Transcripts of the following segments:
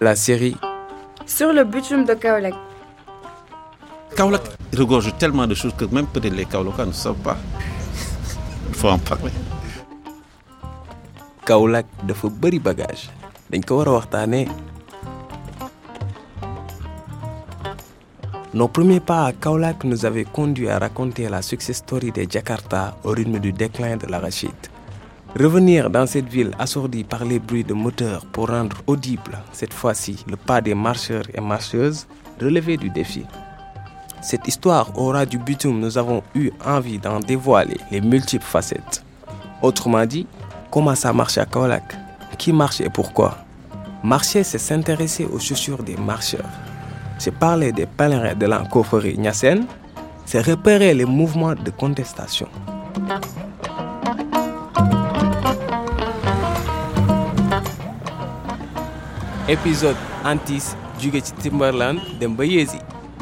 la série Sur le bitume de Kaolek. Kaolack regorge tellement de choses que même peut-être les Kaolackois ne savent pas. Il faut en parler. Kaolack dafa bëri bagage dañ ko. Nos premiers pas à Kaolack nous avaient conduit à raconter la success story des Jakarta au rythme du déclin de l'arachide. Revenir dans cette ville assourdie par les bruits de moteurs pour rendre audible, cette fois-ci, le pas des marcheurs et marcheuses relevait du défi. Cette histoire aura du bitume, nous avons eu envie d'en dévoiler les multiples facettes. Autrement dit, comment ça marche à Kaolack? Qui marche et pourquoi? Marcher, c'est s'intéresser aux chaussures des marcheurs. C'est parler des pèlerins de la coffrerie Nyassen. C'est repérer les mouvements de contestation. Épisode Antis ci Timberland dem ba Yezi.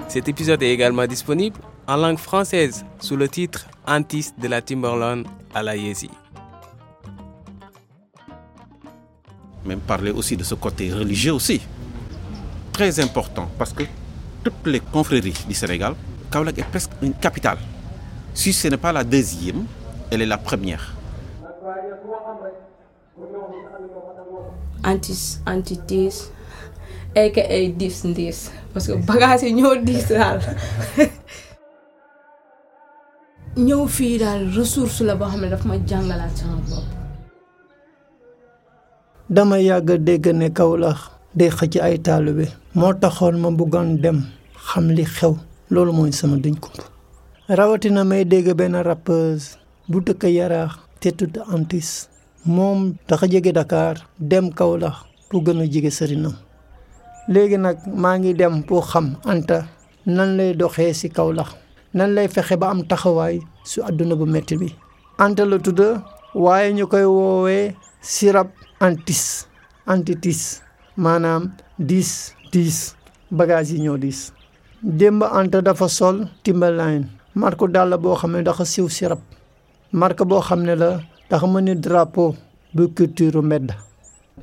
Cet épisode est également disponible en langue française sous le titre Antis de la Timberland à la Yezi. Même parler aussi de ce côté religieux aussi. Très important parce que toutes les confréries du Sénégal, Kaolack est presque une capitale. Si ce n'est pas la deuxième, elle est la première. Antis antitis aka diis ndiis parce que bagage yi ñoo diis daal. Ñëw fii daal ressource la boo xam ne daf ma jàngalaat sama bopp. Dama yàgg a dégg ne day xëcc ay taalibe. Moo taxoon ma bëggoon dem xam li xew. Loolu mooy sama kump rawatina may dégg benn rappeuse bu dëkk yaraax te tudd Antis moom dafa jege Dakar dem Kaolack pour gën a jege sëriñam léegi nag maa ngi dem pour xam Anta nan lay doxee ci Kaolack nan lay fexe ba am taxawaay su àdduna bu metti bi. Anta la tudd waaye ñu koy woowee sirab antis antitis maanaam diis diis bagage yi ñoo diis. Démb Anta dafa sol Timberline marque dàll boo xam ne dafa siw sirab marque boo xam ne la dafa mën ni drapeau bu culture mbedd.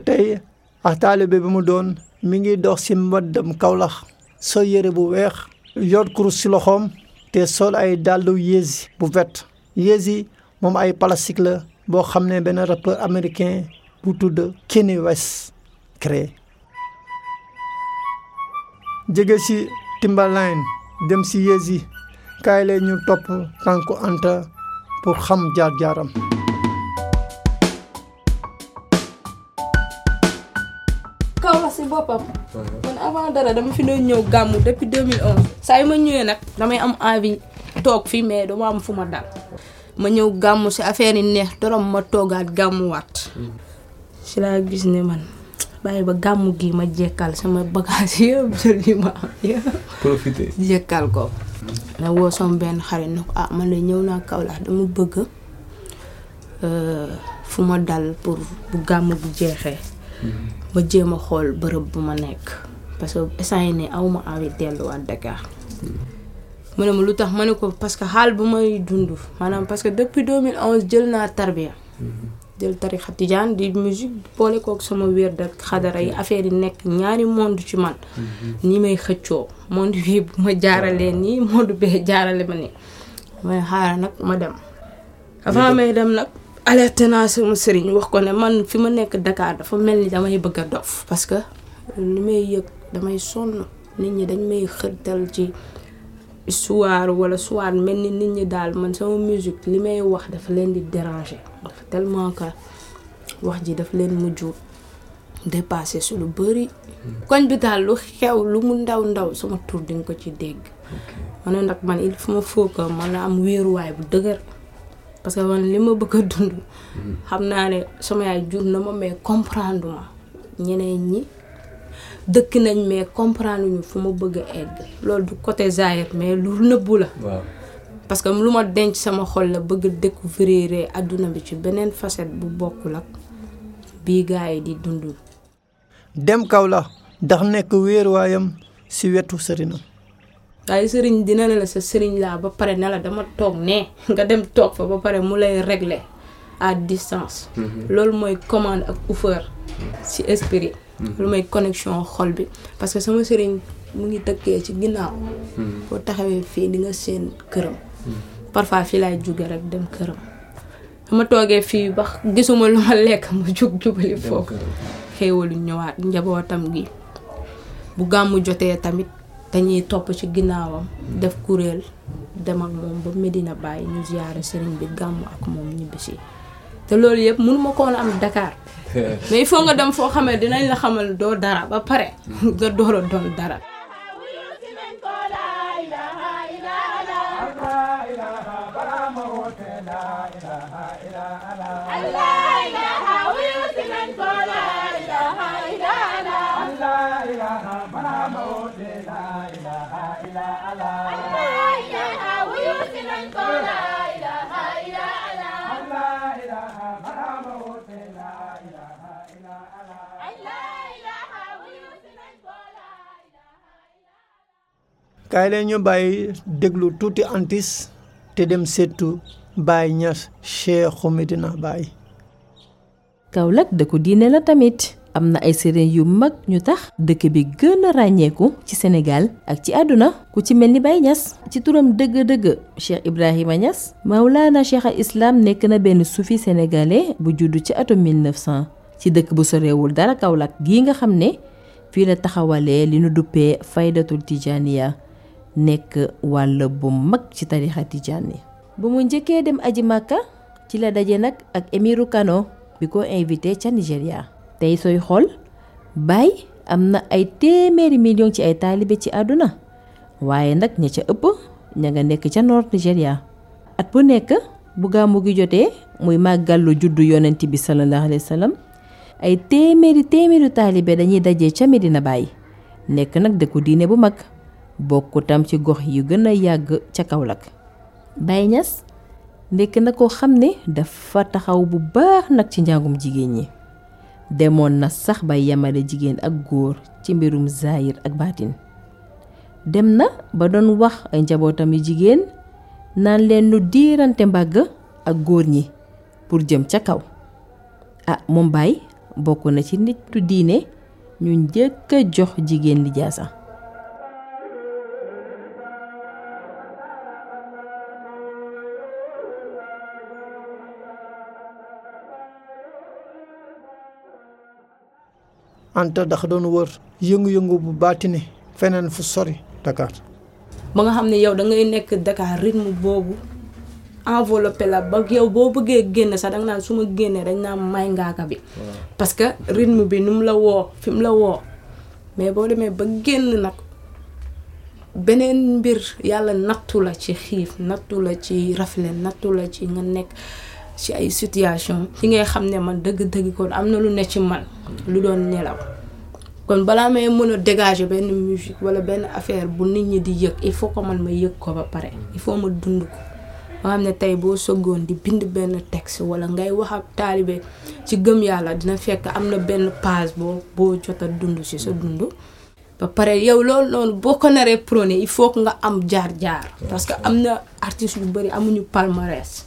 Tey ak taalibe bi mu doon mi ngi dox ci mbaddam Kaolack. Sol yére bu weex yor kurus ci loxoom te sol ay dàllu yéesi bu vert yéesi moom ay plastique la boo xam ne benn rappeur américain bu tudd Kanye West créé. Jege ci Timberline dem ci yéesi. Kaay leen ñu topp tànku Anta pour xam jaar-jaaram. Kaolack boppam. Man avant dara dama fi doon ñëw gàmmu depuis 2011 saa ma ñëwee nag damay am envie toog fii mais dama am fu ma dal. Ma ñëw gàmmu si affaire yi neex dorom ma toogaat gàmmuwaat. Si laa gis ne man bàyyi ba gàmmu gi ma jekkal sama bagage yëpp jël yi ma Profitez. jekkal ko. Na woo sama benn xarit na ko ah man de ñëw naa Kaolack dama bëgg euh, fu ma dal pour bu gàmm bu jeexee ba jéem a xool bërëb bu ma nekk. parce que instant yi ne aw ma envie delluwaat Dakar. mu ne ma lu tax ma ne ko parce que xaal bu may dund maanaam parce que depuis 2011 jël naa tarbiya. jël tarixa tijaan di musique boole kook sama wér ak xadara yi. Affaire yi nekk ñaari monde ci man. Ni may xëccoo. monde bii bu ma jaaralee nii monde bee jaarale ma nii. may xaaral nag ma dem. Avant may dem nag alerté naa sama sëriñ wax ko ne man fi ma nekk Dakar dafa mel ni damay bëgg a dof. parce que li may yëg damay sonn. nit ñi dañ may xërtal ci histoire wala soit mel ni nit ñi daal man sama musique li may wax dafa leen di déranger. dafa tellement que wax ji dafa leen mujj dépassé su lu bëri koñ bi daal lu xew lu mu ndaw ndaw sama tur di nga ko ci dégg. Ma ne nag man il faut ma faut que man am wéeruwaay bu dëgër. Parce que man li ma bëgg a dund xam naa ne sama yaay jur na ma mais comprendre ma. Ñeneen ñi dëkk nañ mais comprendre ñu fu ma bëgg a egg. Loolu du côté Zahir mais lu nëbbu la. Waaw. Parce que lu ma denc sama xol la bëgg dëkku découvrir àdduna bi ci beneen facette bu bokkul ak bii gars yi di dund. Dem Kaolack ndax nekk wéeruwaayam ci wetu sëriñam waaye sëriñ dina ne la sa sëriñ laa ba pare ne la dama toog ne. Nga dem toog fa ba pare mu lay régler à distance. Loolu mooy commande ak offre ci esprit. Lu may connexion xol bi. Parce que sama sëriñ mu ngi dëkkee ci ginnaaw. Boo taxawee fii di nga seen këram. Parfois fii laay jóge rek dem këram. Sama toogee fii ba gisuma lu ma lekk ma jug jubali foofu. xéewalu ñëwaat njabootam gi. Bu gàmmu jotee tamit dañuy topp ci ginnaawam def kuréel dem ak moom ba Medina Baye ñu ziyaare sëriñ bi gàmm ak moom ñibbisi. Te loolu yëpp mënuma koon am Dakar. Mais il faut nga dem foo xamee dinañ la xamal doo dara ba pare. Nga door a doon dara kaay leen ñu bàyyi déglu tuuti antis te dem seetu Baye Niass Cheikhu Medina Baye Kaolack dëkku diine la tamit. Am na ay sëriñ yu mag ñu tax dëkk bi gën a ràññeeku ci Sénégal ak ci àdduna. Ku ci mel ni Baye Niass ci turam dëgg-dëgg Cheikh Ibrahima Niass Maulana Cheikh al Islam nekk na benn sufi sénégalais bu juddu ci atum 1900 ci dëkk bu sorewul dara Kaolack gii nga xam ne fii la taxawalee li nu duppee faydatul tijaniya. Nekk wàll bu mag ci tarixa njëkkee dem aji màkka ci la daje nag ak émiru Kano bi ko invité ca Nigéria. Tey sooy xool Baye am na ay téeméeri million ci ay taalibe ci àdduna. Waaye nag ña ca ëpp ña nga nekk ca nord Nigéria. At bu nekk bu gàmmu gi jotee muy màggallu juddu yonent bi sallallahu alayhi wa ay téeméeri téeméeri taalibe dañuy daje ca Medina nekk nag dëkku diine bokk tam ci gox yu gën a yàgg ca Kaolack. Baye Niass nekk na ko xam ne dafa taxaw bu baax nag ci njàngum jigéen ñi. Demoon na sax ba yemale jigéen ak góor ci mbirum zaayir ak baatin. Dem na ba doon wax ay njabootam yu jigéen naan leen lu diirante mbàgg ak góor ñi pour jëm ca kaw. Ah moom Baye bokk na ci nitu diine ñu njëkk a jox jigéen lijaasa Anta dax doon wër yëngu-yëngu bu baatine feneen fu sori Dakar. Ba nga xam ne yow da ngay nekk Dakar rythme boobu enveloppé la ba yow boo bëggee génn sax danga naan su ma génnee dañ naan may ngaaka bi. Parce que rythme bi nu mu la woo fi mu la woo. Mais boo demee ba génn nag beneen mbir yàlla nattu la ci xiif nattu la ci rafle nattu la ci nga nekk ci ay situation ci ngay xam ne man dëgg-dëgg kon am na lu ne ci man lu doon nelaw. kon balaa may mën a dégager benn musique wala benn affaire bu nit ñi di yëg il faut que man ma yëg ko ba pare. Il faut ma dund ko. Xam ne tey boo sëggoon di bind benn texte wala ngay wax ak taalibe ci gëm yàlla dina fekk am na benn page boo boo jot a dund ci sa dund. Ba pare yow loolu noonu boo ko naree prôné il faut nga am jaar-jaar. Parce que am na artistes yu bëri amuñu palmarès.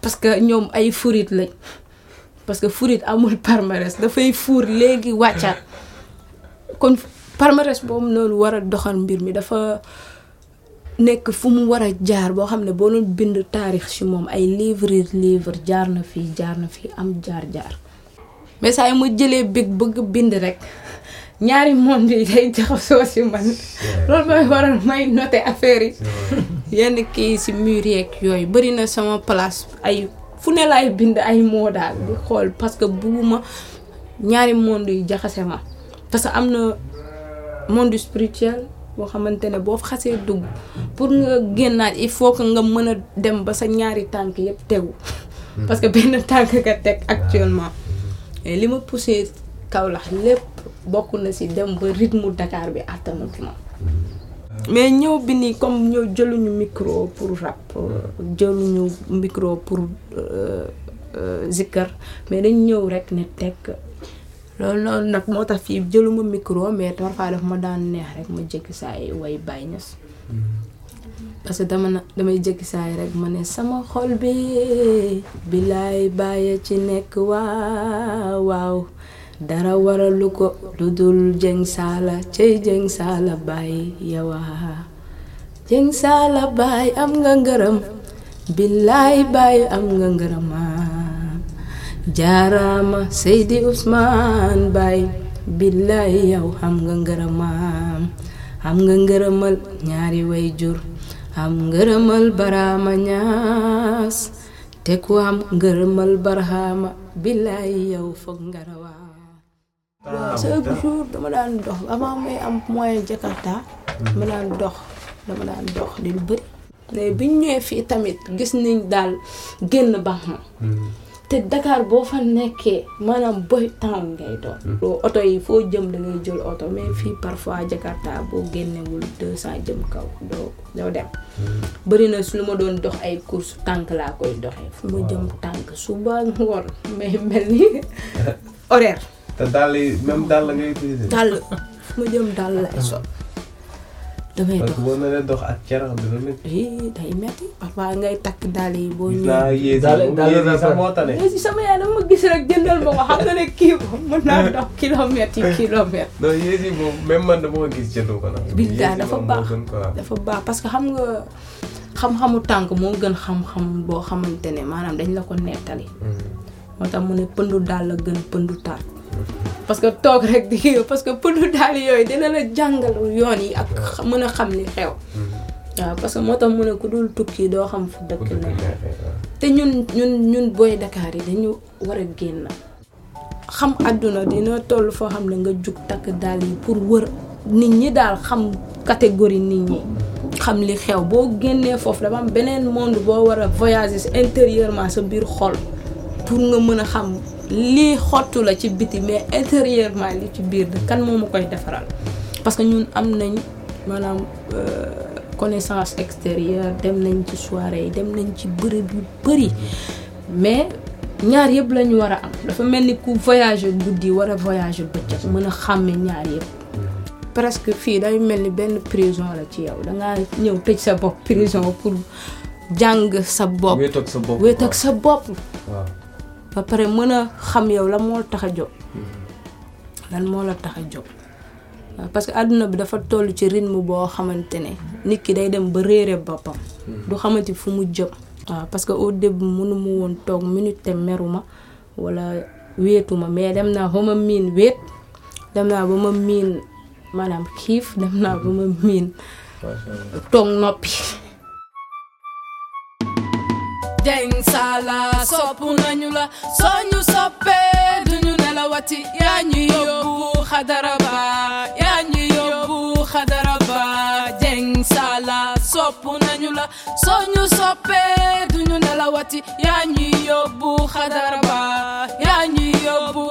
Parce que ñoom ay furit lañ. parce que furit amul palmarès dafay fuur léegi wàccaat kon palmarès boobu noonu war a doxal mbir mi dafa nekk fu mu war a jaar boo xam ne boo doon bind taarix ci moom ay livre livre jaar na fii jaar na fii am jaar-jaar mais saa yi ma jëlee big bëgg bind rek ñaari monde yi day jaxasoo ci man. Loolu mooy waral may noter affaire yi. Yenn kii ci mur yeeg yooyu. Bëri na sama place ay fu ne laay bind ay moo daal di xool parce que bugguma ñaari monde yi jaxase ma. Parce que am na monde spirituel boo xamante ne boo xasee dugg pour nga génnaat il faut que nga mën a dem ba sa ñaari tànk yëpp tegu. Parce que benn tànk nga teg actuellement. Et li ma poussé lépp bokk na ci dem ba rythme Dakar bi attanut ma mais ñëw bi nii comme ñëw jëluñu micro pour rap jëluñu micro pour zikkar mais dañ ñëw rek ne tekk. Loolu noonu nag moo tax fii jëluma micro mais parfois daf ma daan neex rek ma jékki saa yi way Baye Niass. Parce que dama damay jékki saa yi rek ma ne sama xol bi bilaay bàyyi ci nekk waaw waaw dara waralu ko lu dul jëng saala cey jëng saala baay yawa. Jëng saala baay am nga ngërëm billaay baay am nga ngërëmaam jaaraama Seydi Ousmane baay billaay yow am nga ngërëmaam am nga ngërëmal ñaari way jur am ngërëmal baraama ñaas te ku am ngërëmal barahama billaay yow foog nga chaque jour dama daan dox avant may am moyen Jakarta dama daan dox dama daan dox di lu bëri mais biñ ñëwee fii tamit gis nañ daal génn baax na te Dakar boo fa nekkee maanaam boy town ngay doon loo oto yi foo jëm da ngay jël oto mais fii parfois Jakarta boo génnewul deux cent jëm kaw doo doo dem. Bëri na su lu ma doon dox ay course tànk laa koy doxee. Fu ma jëm tànk suba ngoon mais mel ni horaire yi même dàll ngay utiliser. dàll fu ma jëm dàll lay sol damay dox boo naree dox ak cerax dina métti. ii day metti parfois ngay takk dàll yi boo ñëwee naa yéesi moom dàll yéesi sax moo tane. mais si sama yaay dama gis rek jëndal ma ko xam nga ne kii ko mën naa dox kilomètres yi kilomètres non yéesi moom même man dama ko gis jëndu ko nag. Biddaa Yéesi dafa moom baax. dafa baax parce que xam nga xam-xamu tànk moo gën xam-xam boo xamante ne maanaam dañ la ko nettali moo tax mu ne pëndu daal la gën pëndu taat parce que toog rek di parce que pëndu daal yooyu dina la jàngal yoon yi ak mën a xam li xew. Waaw parce que moo tax mu ne ku dul tukki doo xam fu dëkk ne te ñun ñun ñun booy Dakar yi dañu war a génn. Xam àdduna dina toll foo xam ne nga jug takk daal yi pour wër nit ñi daal xam catégorie nit ñi. Xam li xew. Boo génnee foofu dafa am beneen monde boo war a voyager intérieurement sa biir xol pour nga mën a xam lii xottu la ci biti mais intérieurement li ci biir kan moo ma koy defaral? Parce que ñun am nañ maanaam euh, connaissance extérieure dem nañ ci soirée yi dem nañ ci bërëb yu bëri mais ñaar yëpp la ñu war a am. Dafa mel ni ku voyager guddi war a voyager bëccëg mën a xàmme ñaar yëpp. Presque fii day mel ni benn prison la ci yow dangaa ñëw tëj sa bopp prison pour jàng sa bopp. Wéet ak sa bopp. Ba pare mën a xam yow la moo la tax a jóg. Lan moo la tax a jóg. Waaw parce que àdduna bi dafa toll ci rythme boo xamante ne nit ki day dem ba réere boppam. Du xamante fu mu jëm. Waaw parce que au début mënu mu woon toog minute te meruma wala wéetuma mais dem naa ba ma miin wéet dem naa ba ma miin maanaam xiif dem naa ba ma miin toog noppi jeng sala sopp nañu la soo ñu soppee duñu nelawati yaa ñu yóbbu xadaraba yaa ñu yóbbu xadaraba jeng sala sopp nañu la soo ñu soppee duñu nelawati yaa ñu yóbbu xadaraba yaa ñu yóbbu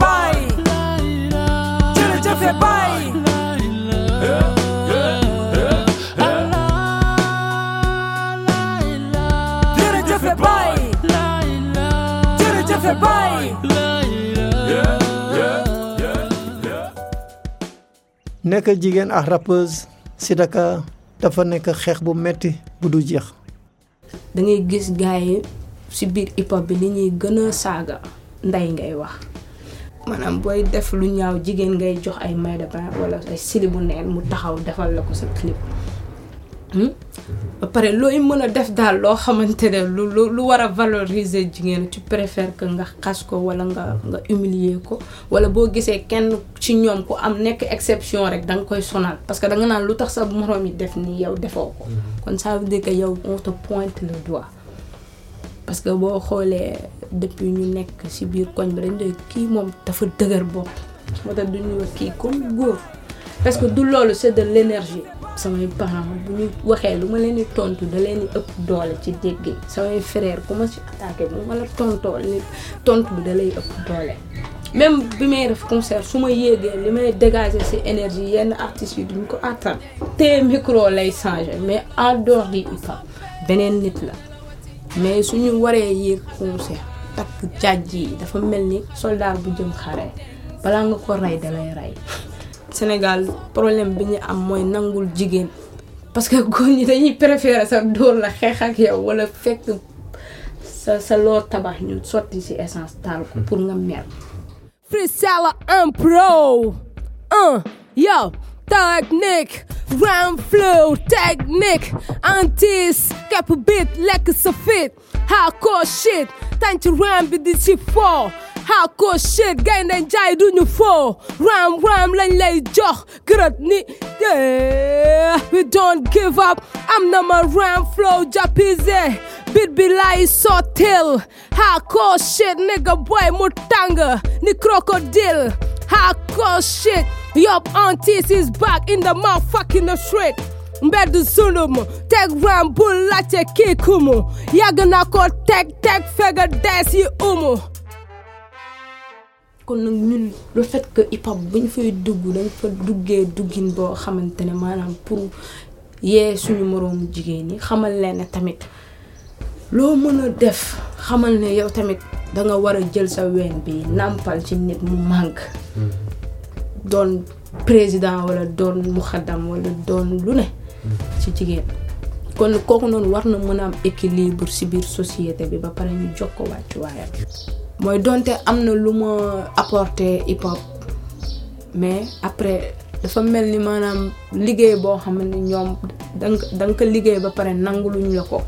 baay jërëjëf baay jërëjëf baay jërëjëf baay nekk jigéen ak rappeuse si Dakar dafa nekk xeex bu metti bu du jeex. Da ngay gis gars yi si biir hip hop bi li ñuy gën a saaga ndey ngay wax. Maanaam booy def lu ñaaw jigéen ngay jox ay maillot de bain wala ay sili bu neen mu taxaw defal la ko sa clip. Hmm? Ba pare looy mën a def daal loo xamante ne lu lu lu war a valoriser jigéen tu préfères que nga xas ko wala nga nga humilier ko wala boo gisee kenn ci ñoom ku am nekk exception rek da nga koy sonal parce que da nga naan lu tax sa moroom yi def nii yow defoo ko. Kon ça veut dire que yow on te pointe le doigt parce que boo xoolee depuis ñu nekk ci biir koñ bi dañ doy kii moom dafa dëgër bopp. Moo tax wax kii comme góor parce que du loolu c'est de l'énergie samay parents bu ñu waxee lu ma leen di tontu da leen di ëpp doole ci samay frère ku ma ci attaqué ma la li tontu da lay ëpp même bi may concert su ma yéegee li may ci énergie yenn artistes yi duñ ko attan. Micro lay mais en dehors beneen mais suñu waree yéeg concert takk jàjj dafa mel ni soldat bu jëm xare. Nga ko rey Sénégal problème bi ñu am mooy nangul jigéen. Parce que góor ñi dañuy préférer sa dóor la xeex ak yow wala fekk sa sa loo tabax ñu sotti ci essence taal ko pour nga mer. Freestyle impro. Uh, yo, technique, rhyme flow, technique, antis, cap beat, like a fit, hardcore shit, time to rhyme with this shit for. Hardcore shit, jai do you for. Ram ram lañ lay jox, gërët ni, yeah. We don't give up, I'm not my rhyme flow, japize. Bit like sotil, hardcore shit, nigga boy mutanga, ni crocodile. Hardcore shit, yup, aunties is back in the motherfucking street. mbedd sunum teg ram bu laajte kii kumu yàgg na ko teg teg fega dees umu kon nag ñun le fait que hip hop bu ñu fay dugg dañ fa duggee duggin boo xamante ne maanaam pour yee suñu moroomu jigéen ñi xamal leen ne tamit loo mën a def xamal ne yow tamit da nga war a jël sa ween bi nàmpal ci nit mu màgg. Doon président wala doon muxaddam wala doon lu ne ci jigéen. kon kooku noonu war na mën a am équilibre ci biir société bi ba pare ñu jox ko wàccuwaayam. Mooy donte am na lu ma apporté hip hop mais après dafa mel ni maanaam liggéey boo xam ne ñoom danga danga ko liggéey ba pare nangu luñ la ko.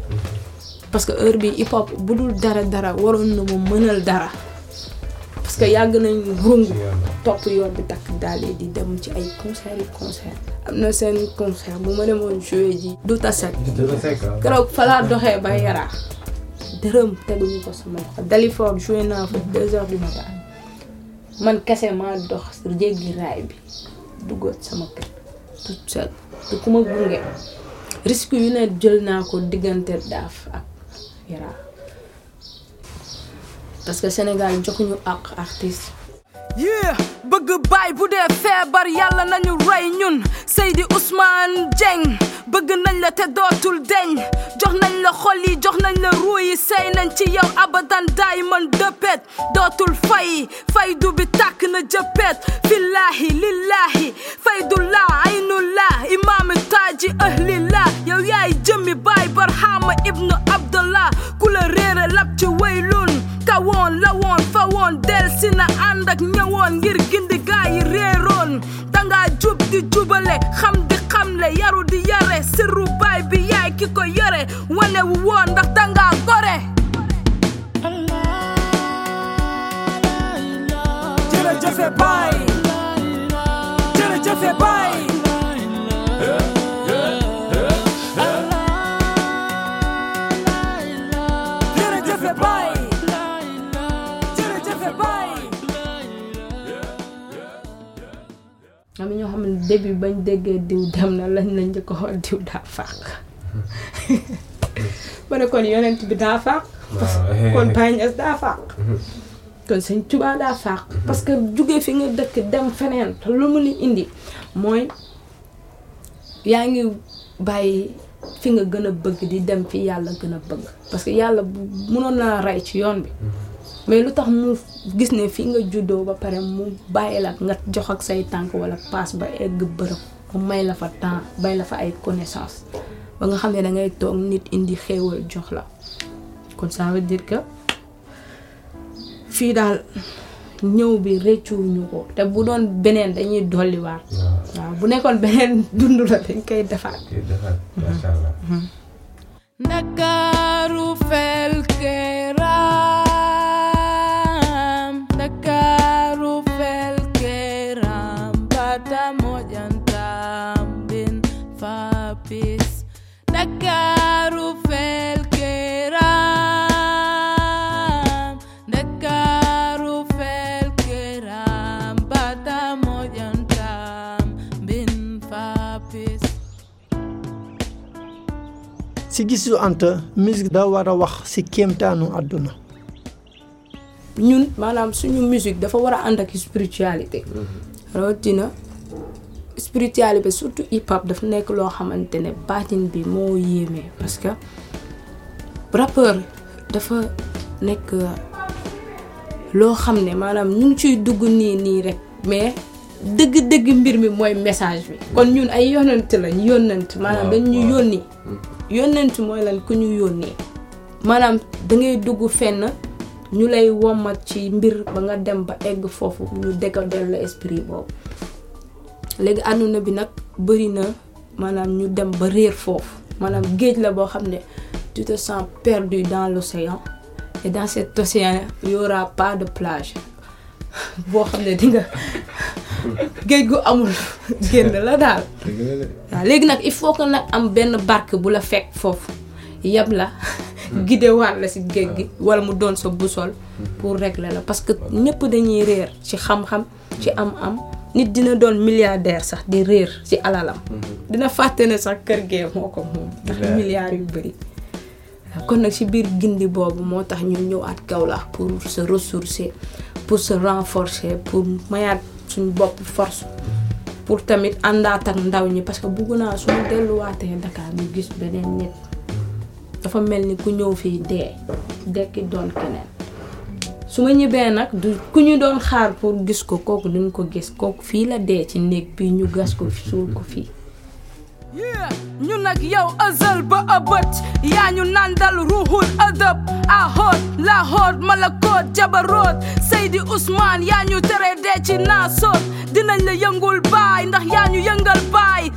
Parce que heure bi hip hop bu dul dara dara waroon na ma mënal dara. Parce que yàgg nañ rungu topp yoon bi takk daal di dem ci ay concert yi concert. Am na seen concert bu ma demoon joué ji du taset keroog fa laa doxee ba yaraa dërëm teguñu ko naa fa du matin. Man kese maa dox jéggi raay bi duggoot sama kër toute seule te ku ma gunge risque yu ne jël naa ko diggante daaf ak yaraa parce que Sénégal joxuñu ak artiste. Yeah bëgg baay bu dee feebar yàlla nañu rey ñun. Seydi Ousmane Dieng. Bëgg nañ la te dootul deñ jox nañ la xol yi jox nañ la ruu yi sey nañ ci yow abadan daay man dëppet dootul fay faydu bi tàkk na jëppet fillahi lillahi faydullah aynullah imaami taaji ahlillah yow yaay jëmmi baay barhama ibnu abdallah ku la réere lab ci waylun kawoon lawoon fawoon del si na ànd ak ñëwoon ngir gindi gaa yi réeroon danga jub di jubale xam di xamle yaru di yare wane rak tanggal gore Tira Jose Pai Tira Jose Pai jere Jose Pai am ñoo xam ne début bañ déggee diw dem na lañ lañ xool ma ne kon yonent bi daa fàq kon Baay Ñas daa fàq kon sëñ Tuubaa daa fàq parce que jóge fi nga dëkk dem feneen te lu mu li indi mooy yaa ngi bàyyi fi nga gën a bëgg di dem fi yàlla gën a bëgg parce que yàlla mënoon naa rey ci yoon bi mais lu tax mu gis ne fi nga juddoo ba pare mu bàyyi la nga jox ak say tànk wala paas ba egg bërëb mu may la fa temps bay la fa ay connaissance ba nga xam ne da ngay toog nit indi xéewal jox la. Kon ça veut dire que fii daal ñëw bi rëccuwuñu ko. Te bu doon beneen dañuy dolliwaat. Waaw. Bu nekkoon beneen dund la dañ koy defaat. Ndakaaru felkeram gisu Anta musique da war a wax si kéemtaanu àdduna. Ñun maanaam suñu musique dafa war a ànd ak spiritualité. Rawatina spiritualité bi surtout hip hop dafa nekk loo xamante ne baatin bi moo yéeme. Parce que rappeur dafa nekk loo xam ne maanaam ñu ngi ciy dugg nii nii rek mais dëgg-dëgg mbir mi mooy message bi. kon ñun ay yonent lañ yónnent maanaam dañ ñu yónni. Yónnent mooy lan ku ñu yónnee maanaam da ngay dugg fenn ñu lay womat ci mbir ba nga dem ba egg foofu ñu décoder la esprit boobu. Léegi àdduna bi nag bëri na maanaam ñu dem ba réer foofu. Maanaam géej la boo xam ne tu te sens perdu dans l'océan. Et dans cet océan y aura pas de plage. Boo xam ne géej gu amul. Génn la daal. Waaw léegi nag il faut que nag am benn barque bu la fekk foofu. Yeb la. Waat la si géej gi. Wala mu doon sa boussole pour régler la. Parce que ñëpp dañuy réer ci xam-xam ci am-am. Nit dina doon milliardaire sax di réer ci alalam. Dina fàtte ne sax kër gee moo ko moom. Ndax milliards yu bëri. Kon nag ci biir gindi boobu moo tax ñu ñëwaat Kaolack pour se ressourcer pour se renforcer pour mayaat suñu bopp force pour tamit àndaat ak ndaw ñi parce que bugg naa suñu delluwaatee Dakar ñu gis beneen nit. Dafa mel ni ku ñëw fii dee dekki doon keneen. Su ma ñibbee nag du ku ñu doon xaar pour gis ko kooku duñ ko gis. Kooku fii la dee ci néeg ñu ñu nag yow azal ba ëbët yaa nandal ruuxul ëdëb ahoot lahoot malakoot jabaroot. Seydi Ousmane yaa ñu tere dee ci naasoot. Dinañ la yëngul baay ndax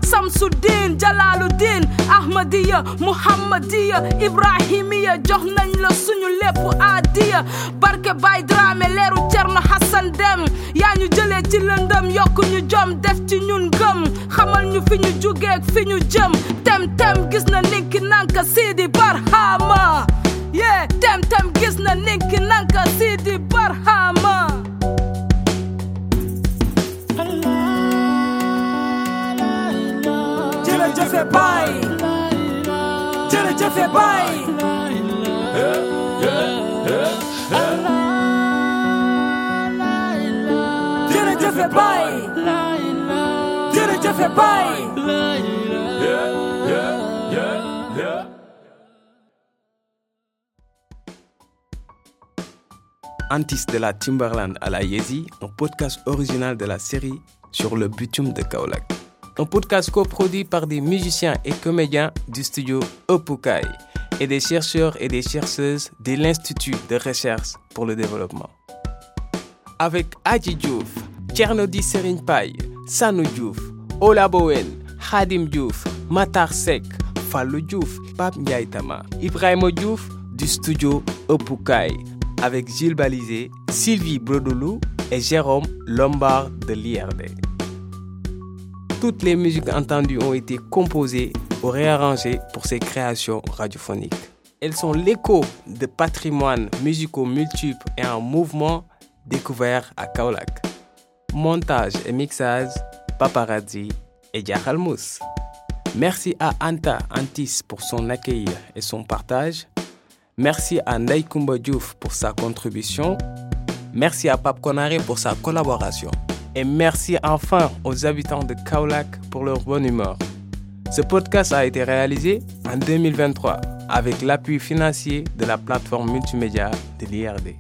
Samsudin Jalaaluddin Ahmadiya Muhammadiya Ibrahimiya jox nañ la suñu lépp adiya barke Baay Dramé leeru Hassan Dem. Yaa ñu jëlee ci lëndëm yokk ñu jom def ci ñun gëm ñu jëm tem tem gis na ninki nanka Sidi Barhama yeah tem tem gis na ninki nanka Sidi Barhama jërëjëf baay jërëjëf baay jërëjëf baay jërëjëf baay Antis de la Timberland à la Yezi, un podcast original de la série sur le bitume de Kaolack. Un podcast coproduit par des musiciens et comédiens du studio Opukai et des chercheurs et des chercheuses de l'Institut de recherche pour le développement. Avec Adji Diouf, Tchernodi Serigne Paye, Sanou Diouf, Ola Bowen, Khadim Diouf, Matar Sek, Fallou Diouf, Pape Ndiaye Tama, Ibrahima Diouf du studio Opukai avec Gilles Balizé, Sylvie Brodolou et Jérôme Lombard de l'IRD. Toutes les musiques entendues ont été composées ou réarrangées pour ces créations radiophoniques. Elles sont l'écho de patrimoines musicaux multiples et en mouvement découverts à Kaolack. Montage et mixage, Paparazzi et Djakhalmous. Merci à Anta Antis pour son accueil et son partage. Merci à Ndai Kumba Diouf pour sa contribution. Merci à Pape Konare pour sa collaboration. Et merci enfin aux habitants de Kaolack pour leur bonne humeur. Ce podcast a été réalisé en 2023 avec l'appui financier de la plateforme multimédia de l'IRD.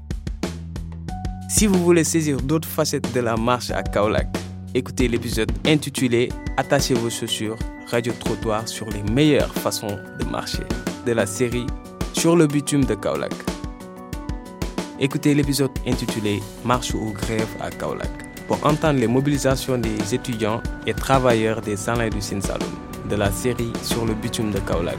Si vous voulez saisir d'autres facettes de la marche à Kaolack, écoutez l'épisode intitulé Attachez vos chaussures, radio trottoir sur les meilleures façons de marcher de la série Sur le bitume de Kaolack. Écoutez l'épisode intitulé Marche ou grève à Kaolack pour entendre les mobilisations des étudiants et travailleurs des salins du Sin Saloum de la série Sur le bitume de Kaolack.